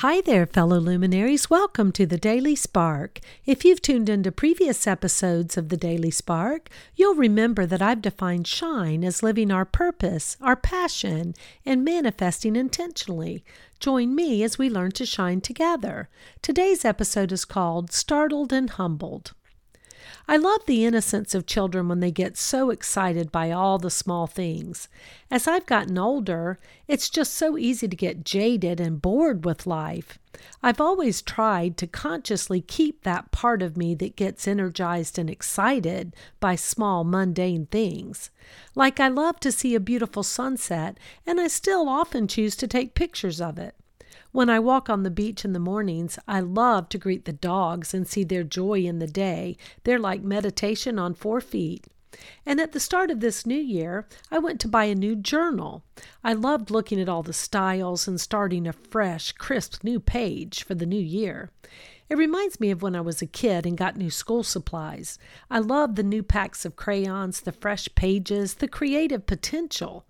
Hi there, fellow luminaries. Welcome to the Daily Spark. If you've tuned into previous episodes of the Daily Spark, you'll remember that I've defined shine as living our purpose, our passion, and manifesting intentionally. Join me as we learn to shine together. Today's episode is called Startled and Humbled. I love the innocence of children when they get so excited by all the small things. As I've gotten older, it's just so easy to get jaded and bored with life. I've always tried to consciously keep that part of me that gets energized and excited by small, mundane things. Like I love to see a beautiful sunset, and I still often choose to take pictures of it. When I walk on the beach in the mornings, I love to greet the dogs and see their joy in the day. They're like meditation on four feet. And at the start of this new year, I went to buy a new journal. I loved looking at all the styles and starting a fresh, crisp new page for the new year. It reminds me of when I was a kid and got new school supplies. I love the new packs of crayons, the fresh pages, the creative potential.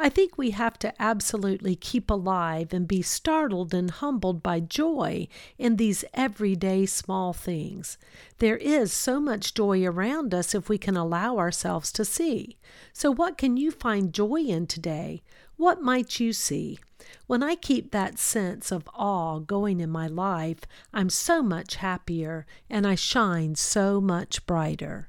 I think we have to absolutely keep alive and be startled and humbled by joy in these everyday small things. There is so much joy around us if we can allow ourselves to see. So, what can you find joy in today? What might you see? When I keep that sense of awe going in my life, I'm so much happier and I shine so much brighter.